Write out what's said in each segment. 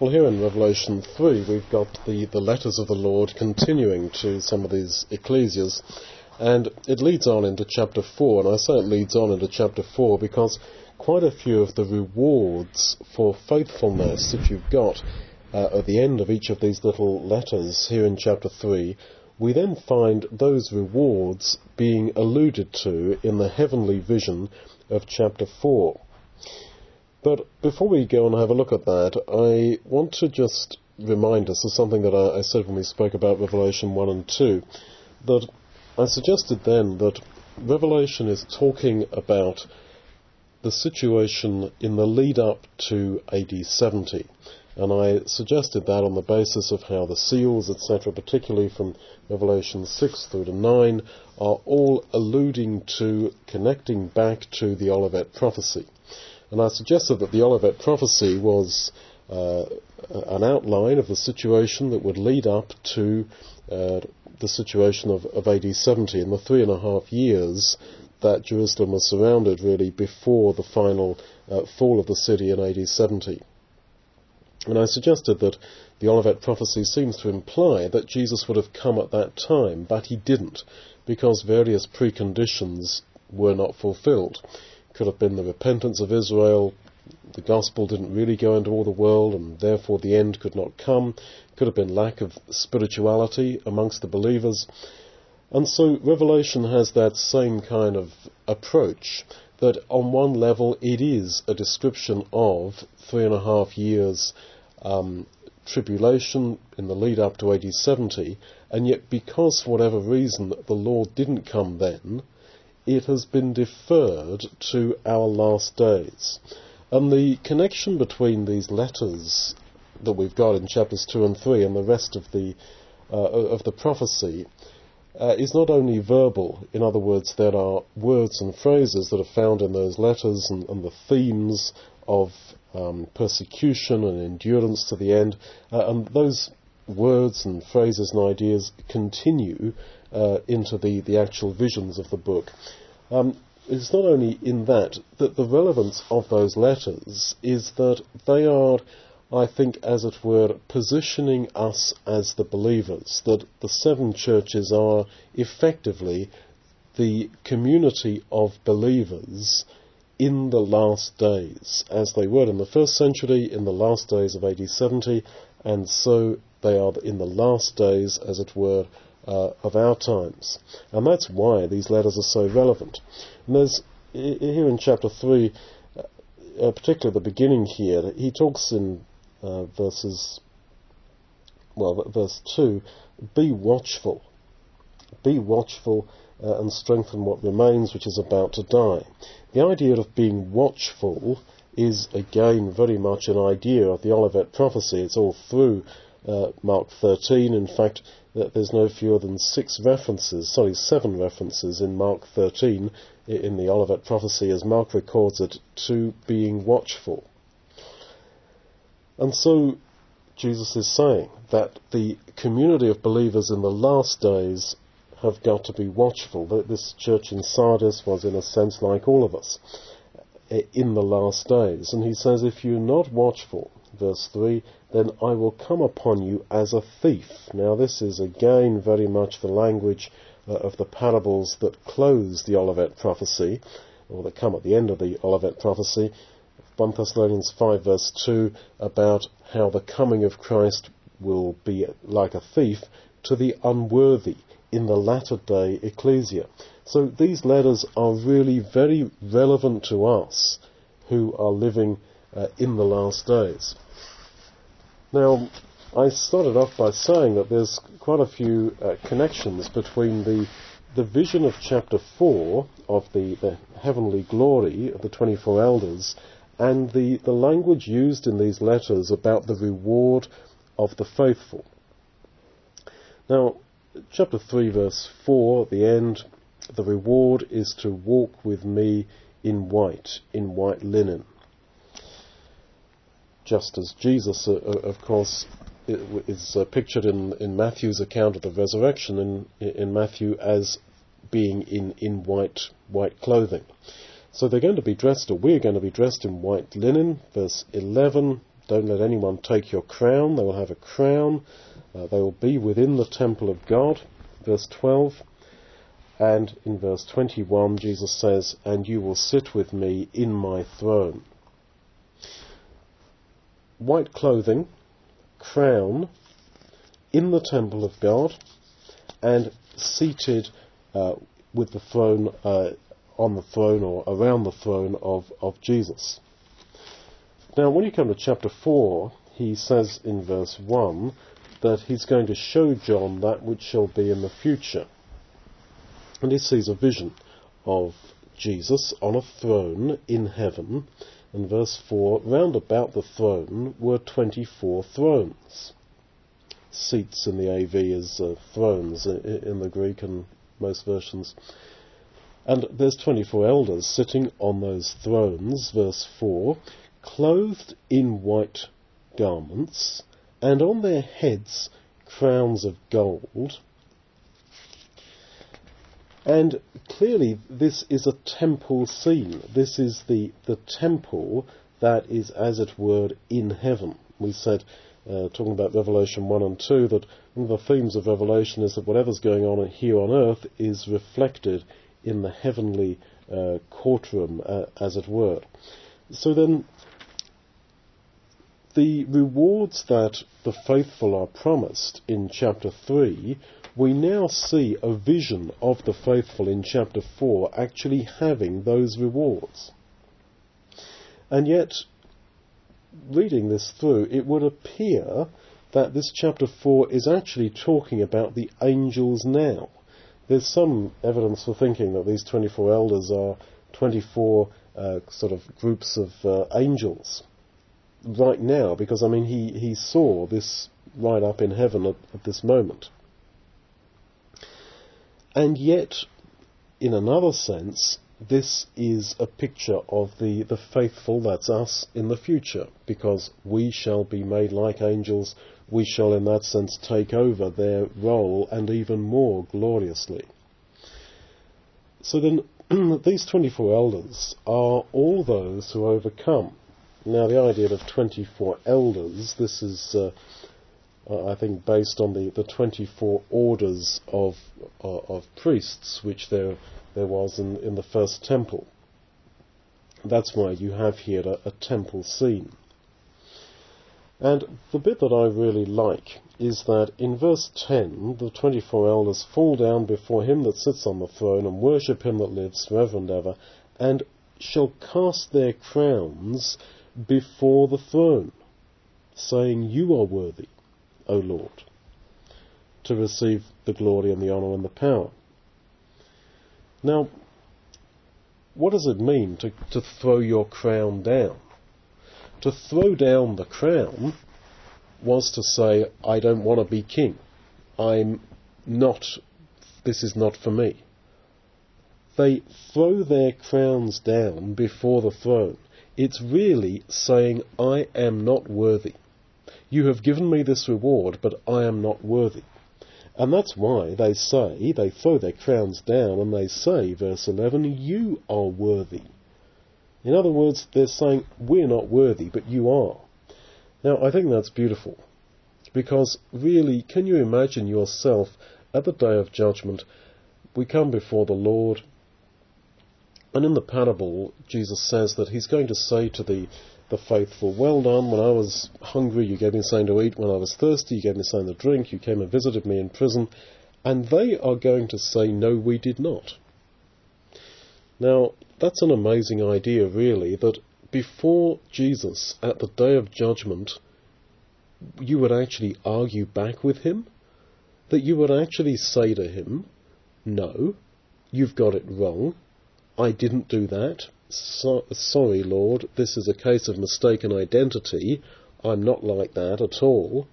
Well, here in Revelation 3, we've got the, the letters of the Lord continuing to some of these ecclesias, and it leads on into chapter 4, and I say it leads on into chapter 4 because quite a few of the rewards for faithfulness that you've got uh, at the end of each of these little letters here in chapter 3, we then find those rewards being alluded to in the heavenly vision of chapter 4. But before we go and have a look at that, I want to just remind us of something that I, I said when we spoke about Revelation 1 and 2, that I suggested then that Revelation is talking about the situation in the lead up to AD 70. And I suggested that on the basis of how the seals, etc., particularly from Revelation 6 through to 9, are all alluding to connecting back to the Olivet prophecy. And I suggested that the Olivet prophecy was uh, an outline of the situation that would lead up to uh, the situation of, of AD 70 in the three and a half years that Jerusalem was surrounded really before the final uh, fall of the city in AD 70. And I suggested that the Olivet prophecy seems to imply that Jesus would have come at that time, but he didn't, because various preconditions were not fulfilled. Could have been the repentance of Israel, the gospel didn't really go into all the world, and therefore the end could not come. Could have been lack of spirituality amongst the believers. And so Revelation has that same kind of approach that on one level it is a description of three and a half years um, tribulation in the lead up to AD 70, and yet because for whatever reason the Lord didn't come then, it has been deferred to our last days. And the connection between these letters that we've got in chapters 2 and 3 and the rest of the, uh, of the prophecy uh, is not only verbal, in other words, there are words and phrases that are found in those letters and, and the themes of um, persecution and endurance to the end, uh, and those words and phrases and ideas continue uh, into the, the actual visions of the book. Um, it's not only in that, that the relevance of those letters is that they are I think, as it were, positioning us as the believers, that the seven churches are effectively the community of believers in the last days, as they were in the first century, in the last days of AD 70, and so they are in the last days, as it were, uh, of our times. And that's why these letters are so relevant. And there's, here in chapter 3, uh, particularly the beginning here, he talks in uh, verses, well, verse 2, be watchful. Be watchful uh, and strengthen what remains, which is about to die. The idea of being watchful is again very much an idea of the Olivet prophecy. It's all through uh, Mark 13. In fact, there's no fewer than six references, sorry, seven references in Mark 13 in the Olivet prophecy as Mark records it to being watchful. And so Jesus is saying that the community of believers in the last days have got to be watchful. This church in Sardis was, in a sense, like all of us in the last days. And he says, if you're not watchful, verse 3, then I will come upon you as a thief. Now, this is again very much the language uh, of the parables that close the Olivet prophecy, or that come at the end of the Olivet prophecy. 1 Thessalonians 5 verse 2 about how the coming of Christ will be like a thief to the unworthy in the latter day ecclesia. So these letters are really very relevant to us who are living uh, in the last days. Now, I started off by saying that there's quite a few uh, connections between the the vision of chapter 4 of the, the heavenly glory of the 24 elders and the, the language used in these letters about the reward of the faithful. Now, chapter 3, verse 4, at the end, the reward is to walk with me in white, in white linen. Just as Jesus, uh, uh of course, is uh, pictured in, in Matthew's account of the resurrection in, in Matthew as being in, in white, white clothing. So they're going to be dressed, or we're going to be dressed in white linen, verse 11, don't let anyone take your crown. They will have a crown. Uh, they will be within the temple of God. Verse 12. And in verse 21, Jesus says, And you will sit with me in my throne. White clothing, crown, in the temple of God, and seated uh, with the throne uh, on the throne or around the throne of, of Jesus. Now, when you come to chapter 4, he says in verse 1 that he's going to show John that which shall be in the future. And he sees a vision of Jesus on a throne in heaven. And verse 4 round about the throne were 24 thrones. Seats in the AV is uh, thrones in the Greek and most versions. And there's 24 elders sitting on those thrones, verse 4, clothed in white garments, and on their heads crowns of gold. And clearly, this is a temple scene. This is the, the temple that is, as it were, in heaven. We said, uh, talking about Revelation 1 and 2, that one of the themes of Revelation is that whatever's going on here on earth is reflected in the heavenly uh, courtroom, uh, as it were. So then, the rewards that the faithful are promised in chapter 3, we now see a vision of the faithful in chapter 4 actually having those rewards. And yet, reading this through, it would appear that this chapter 4 is actually talking about the angels now. There's some evidence for thinking that these 24 elders are 24 uh, sort of groups of uh, angels right now because I mean he, he saw this right up in heaven at, at this moment. And yet, in another sense, this is a picture of the, the faithful, that's us, in the future, because we shall be made like angels, we shall in that sense take over their role and even more gloriously. So then, these 24 elders are all those who overcome. Now, the idea of 24 elders, this is, uh, I think, based on the, the 24 orders of, uh, of priests which there, there was in, in the first temple. That's why you have here a, a temple scene. And the bit that I really like is that in verse 10, the 24 elders fall down before him that sits on the throne and worship him that lives forever and ever, and shall cast their crowns before the throne, saying, You are worthy, O Lord, to receive the glory and the honour and the power. Now, what does it mean to, to throw your crown down? To throw down the crown was to say, I don't want to be king. I'm not, this is not for me. They throw their crowns down before the throne it's really saying, I am not worthy. You have given me this reward, but I am not worthy. And that's why they say, they throw their crowns down and they say, verse 11, You are worthy. In other words, they're saying, We're not worthy, but you are. Now, I think that's beautiful. Because really, can you imagine yourself at the day of judgment? We come before the Lord, and in the parable, Jesus says that he's going to say to the, the faithful, Well done, when I was hungry, you gave me something to eat. When I was thirsty, you gave me something to drink. You came and visited me in prison. And they are going to say, No, we did not. Now, that's an amazing idea, really, that before Jesus, at the day of judgment, you would actually argue back with him? That you would actually say to him, No, you've got it wrong. I didn't do that. So, sorry, Lord, this is a case of mistaken identity. I'm not like that at all.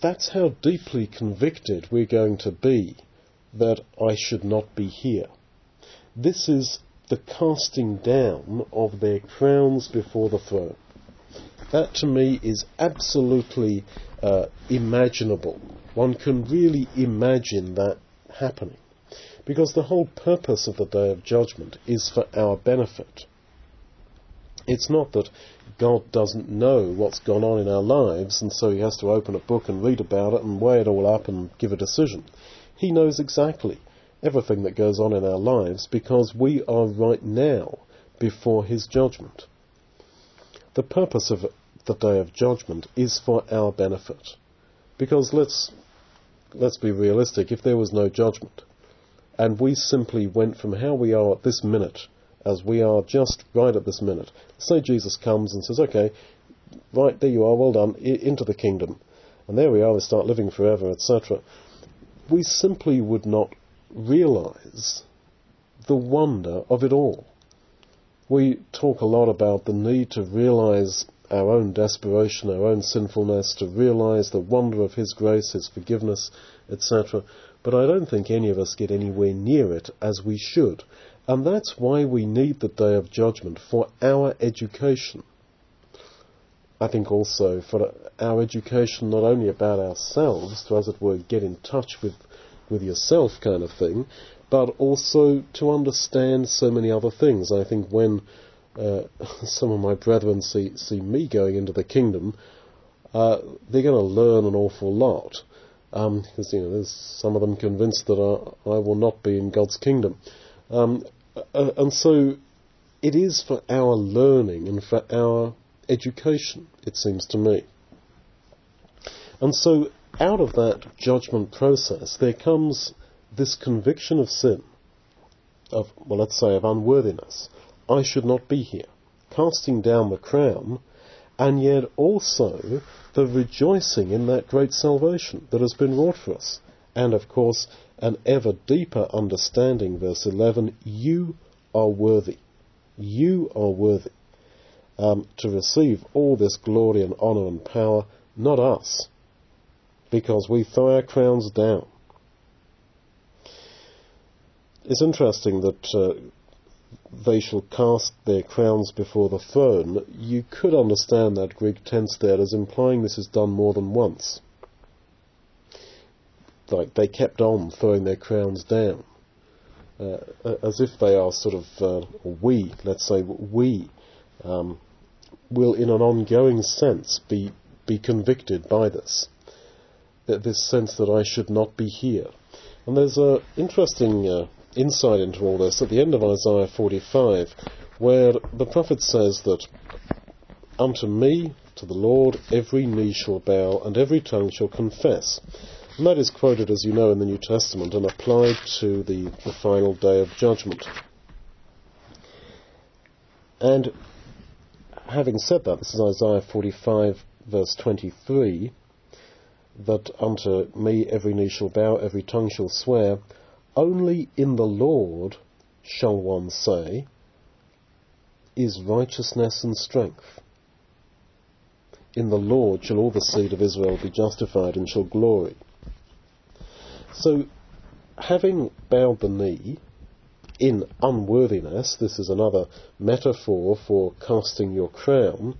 That's how deeply convicted we're going to be that I should not be here. This is the casting down of their crowns before the throne. That to me is absolutely uh, imaginable. One can really imagine that happening because the whole purpose of the Day of Judgment is for our benefit. It's not that God doesn't know what's gone on in our lives and so he has to open a book and read about it and weigh it all up and give a decision. He knows exactly everything that goes on in our lives because we are right now before his judgment. The purpose of the day of judgment is for our benefit. Because let's let's be realistic, if there was no judgment and we simply went from how we are at this minute as we are just right at this minute. Say Jesus comes and says, okay, right, there you are, well done, I- into the kingdom. And there we are, we start living forever, etc. We simply would not realize the wonder of it all. We talk a lot about the need to realize our own desperation, our own sinfulness, to realize the wonder of His grace, His forgiveness, etc. But I don't think any of us get anywhere near it as we should. And that's why we need the day of judgment for our education. I think also for our education not only about ourselves, to as it were get in touch with, with yourself kind of thing, but also to understand so many other things. I think when uh, some of my brethren see, see me going into the kingdom, uh, they're going to learn an awful lot. Because, um, you know, there's some of them convinced that I, I will not be in God's kingdom. Um, uh, and so it is for our learning and for our education, it seems to me. And so out of that judgment process, there comes this conviction of sin, of, well, let's say, of unworthiness. I should not be here. Casting down the crown, and yet also the rejoicing in that great salvation that has been wrought for us. And of course, an ever deeper understanding, verse 11, you are worthy. You are worthy um, to receive all this glory and honour and power, not us, because we throw our crowns down. It's interesting that uh, they shall cast their crowns before the throne. You could understand that Greek tense there as implying this is done more than once like they kept on throwing their crowns down, uh, as if they are sort of uh, we, let's say we, um, will in an ongoing sense be be convicted by this, this sense that I should not be here. And there's an interesting uh, insight into all this at the end of Isaiah 45, where the prophet says that unto me, to the Lord, every knee shall bow and every tongue shall confess. And that is quoted, as you know, in the New Testament and applied to the, the final day of judgment. And having said that, this is Isaiah 45, verse 23, that unto me every knee shall bow, every tongue shall swear, only in the Lord shall one say, is righteousness and strength. In the Lord shall all the seed of Israel be justified and shall glory. So, having bowed the knee in unworthiness, this is another metaphor for casting your crown,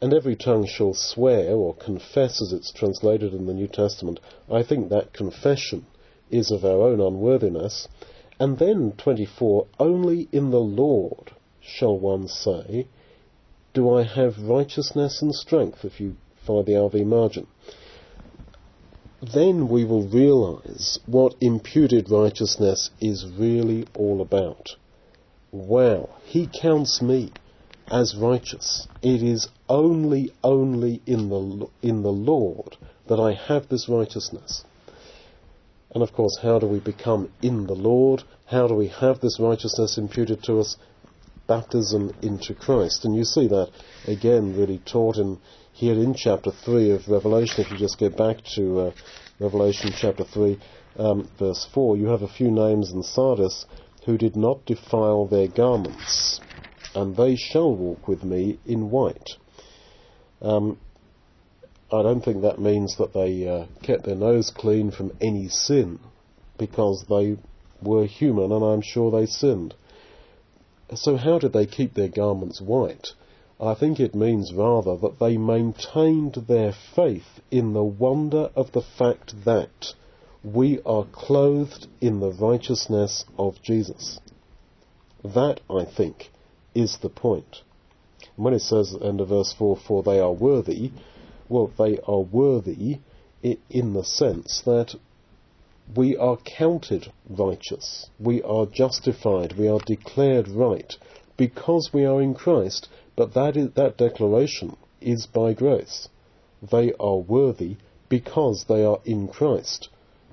and every tongue shall swear or confess as it's translated in the New Testament, I think that confession is of our own unworthiness. And then 24, only in the Lord shall one say, Do I have righteousness and strength, if you follow the RV margin then we will realize what imputed righteousness is really all about. Wow, he counts me as righteous. It is only, only in the, in the Lord that I have this righteousness. And of course, how do we become in the Lord? How do we have this righteousness imputed to us? Baptism into Christ. And you see that again really taught in here in chapter 3 of Revelation, if you just get back to uh, Revelation chapter 3, um, verse 4, you have a few names in Sardis who did not defile their garments, and they shall walk with me in white. Um, I don't think that means that they uh, kept their nose clean from any sin, because they were human and I'm sure they sinned. So how did they keep their garments white? I think it means rather that they maintained their faith in the wonder of the fact that we are clothed in the righteousness of Jesus. That, I think, is the point. And when it says of verse 4, for they are worthy, well, they are worthy in the sense that we are counted righteous, we are justified, we are declared right because we are in Christ, but that, is, that declaration is by grace. They are worthy because they are in Christ.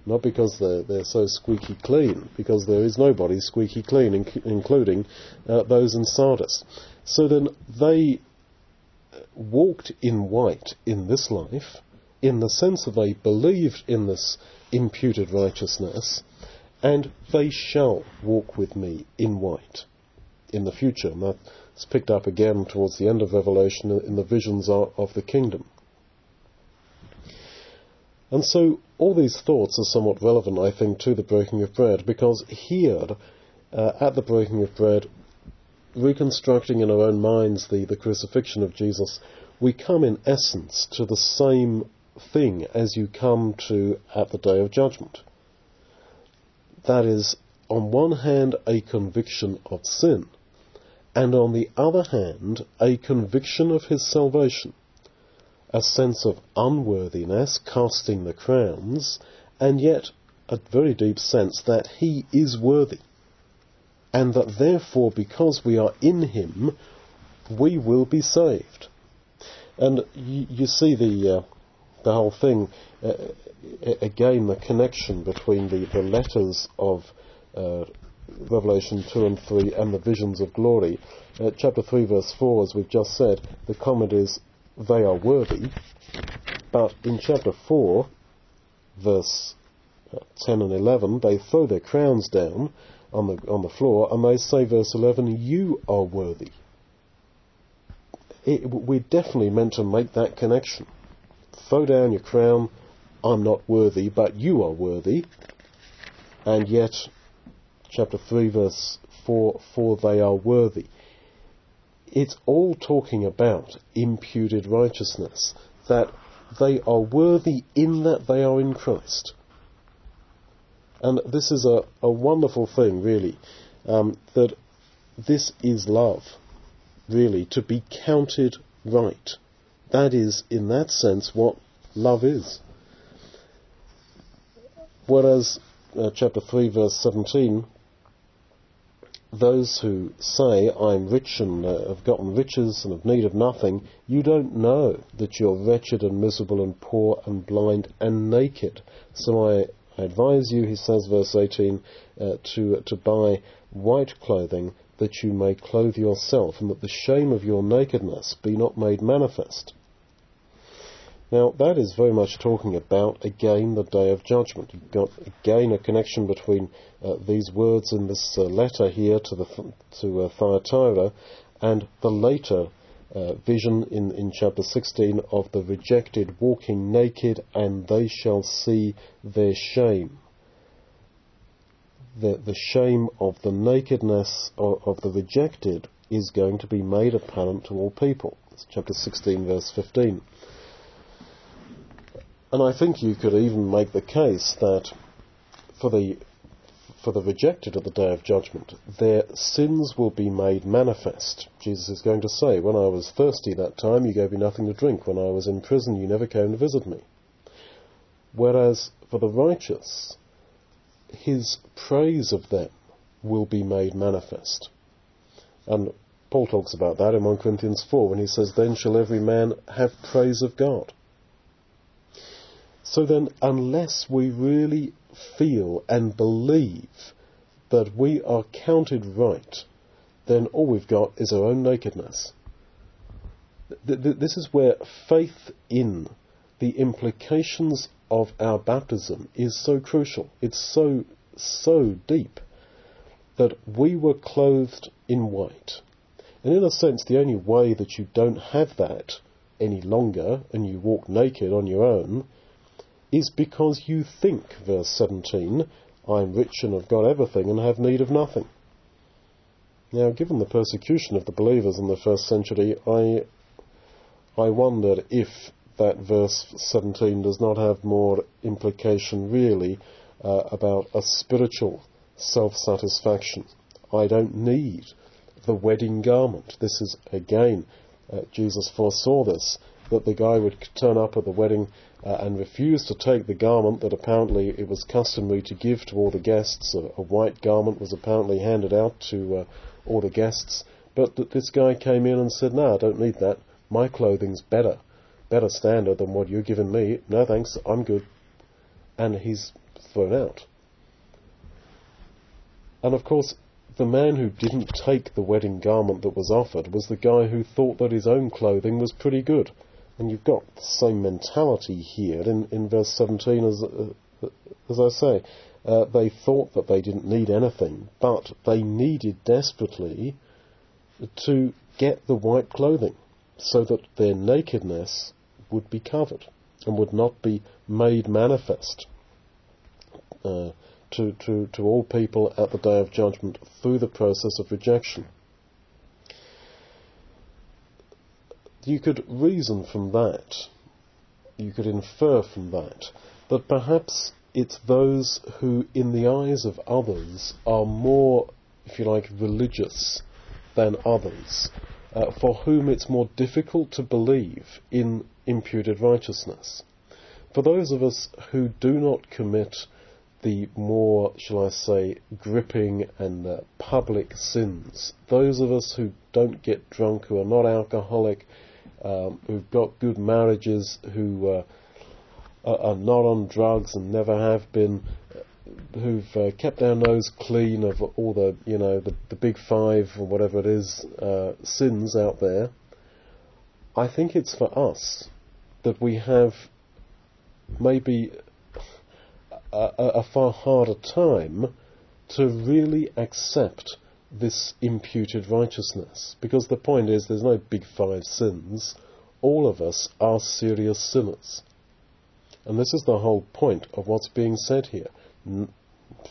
Not because they're, they're so squeaky clean, because there is nobody squeaky clean, inc- including uh, those in Sardis. So then they walked in white in this life, in the sense that they believed in this imputed righteousness, and they shall walk with me in white in the future. And that's picked up again towards the end of Revelation in the visions of the kingdom. And so all these thoughts are somewhat relevant, I think, to the breaking of bread, because here, uh, at the breaking of bread, reconstructing in our own minds the, the crucifixion of Jesus, we come in essence to the same thing as you come to at the day of judgment. That is, on one hand, a conviction of sin, and on the other hand, a conviction of his salvation a sense of unworthiness casting the crowns, and yet a very deep sense that he is worthy. And that therefore, because we are in him, we will be saved. And you, you see the, uh, the whole thing, uh, again, the connection between the, the letters of uh, Revelation 2 and 3 and the visions of glory. Uh, chapter 3, verse 4, as we've just said, the comment is they are worthy. But in chapter 4, verse uh, 10 and 11, they throw their crowns down on the, on the floor and they say, verse 11, You are worthy. It, we're definitely meant to make that connection. Throw down your crown, I'm not worthy, but you are worthy. And yet, chapter 3, verse 4, for they are worthy it's all talking about imputed righteousness, that they are worthy in that they are in Christ. And this is a, a wonderful thing, really, um, that this is love, really, to be counted right. That is, in that sense, what love is. Whereas uh, chapter 3, verse 17 those who say, I'm rich and uh, have gotten riches and have need of nothing, you don't know that you're wretched and miserable and poor and blind and naked. So I, I advise you, he says, verse 18, uh, to, to buy white clothing that you may clothe yourself and that the shame of your nakedness be not made manifest. Now, that is very much talking about, again, the day of judgment. You've got, again, a connection between uh, these words in this uh, letter here to, the, to uh, Thyatira and the later uh, vision in, in chapter 16 of the rejected walking naked, and they shall see their shame. The, the shame of the nakedness of, of the rejected is going to be made apparent to all people. It's chapter 16, verse 15. And I think you could even make the case that for the for the rejected at the day of judgment, their sins will be made manifest. Jesus is going to say, When I was thirsty that time, you gave me nothing to drink. When I was in prison, you never came to visit me. Whereas for the righteous, his praise of them will be made manifest. And Paul talks about that in 1 Corinthians 4 when he says, Then shall every man have praise of God. So then, unless we really feel and believe that we are counted right, then all we've got is our own nakedness. This is where faith in the implications of our baptism is so crucial. It's so, so deep that we were clothed in white. And in a sense, the only way that you don't have that any longer and you walk naked on your own is because you think, verse 17, I am rich and have got everything and have need of nothing. Now, given the persecution of the believers in the first century, I, I wonder if that verse 17 does not have more implication really uh, about a spiritual self-satisfaction. I don't need the wedding garment. This is again uh, Jesus foresaw this, that the guy would turn up at the wedding uh, and refused to take the garment that apparently it was customary to give to all the guests. A, a white garment was apparently handed out to uh, all the guests, but that this guy came in and said, "No, I don't need that. My clothing's better, better standard than what you're giving me. No thanks, I'm good." And he's thrown out. And of course, the man who didn't take the wedding garment that was offered was the guy who thought that his own clothing was pretty good. And you've got the same mentality here in, in verse 17 as, uh, as I say. Uh, they thought that they didn't need anything, but they needed desperately to get the white clothing so that their nakedness would be covered and would not be made manifest. Uh, to, to, to all people at the day of judgment through the process of rejection. You could reason from that, you could infer from that, that perhaps it's those who, in the eyes of others, are more, if you like, religious than others, uh, for whom it's more difficult to believe in imputed righteousness. For those of us who do not commit the more, shall I say, gripping and uh, public sins. Those of us who don't get drunk, who are not alcoholic, um, who've got good marriages, who uh, are not on drugs and never have been, who've uh, kept their nose clean of all the, you know, the, the big five or whatever it is, uh, sins out there. I think it's for us that we have maybe a, a far harder time to really accept this imputed righteousness. Because the point is, there's no big five sins. All of us are serious sinners. And this is the whole point of what's being said here.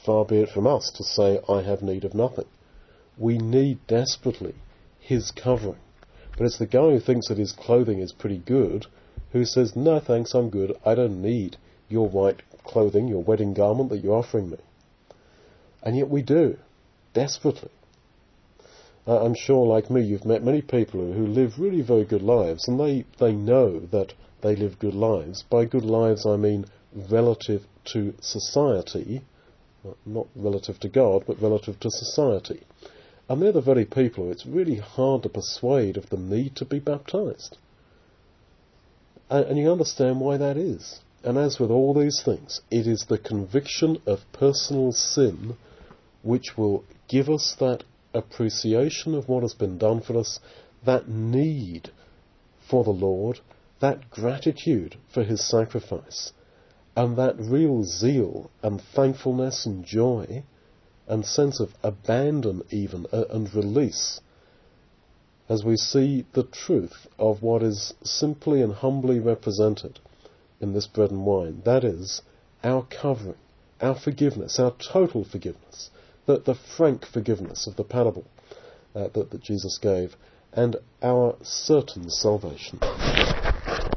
Far be it from us to say, I have need of nothing. We need desperately His covering. But it's the guy who thinks that his clothing is pretty good who says, No thanks, I'm good. I don't need your white clothing, your wedding garment that you're offering me. And yet we do, desperately. Uh, I'm sure, like me, you've met many people who live really very good lives, and they, they know that they live good lives. By good lives, I mean relative to society, not relative to God, but relative to society. And they're the very people who it's really hard to persuade of the need to be baptized. And, and you understand why that is. And as with all these things, it is the conviction of personal sin which will give us that appreciation of what has been done for us, that need for the Lord, that gratitude for His sacrifice, and that real zeal and thankfulness and joy and sense of abandon even uh, and release as we see the truth of what is simply and humbly represented in this bread and wine. That is, our covering, our forgiveness, our total forgiveness, the, the frank forgiveness of the parable uh, that, that Jesus gave, and our certain salvation.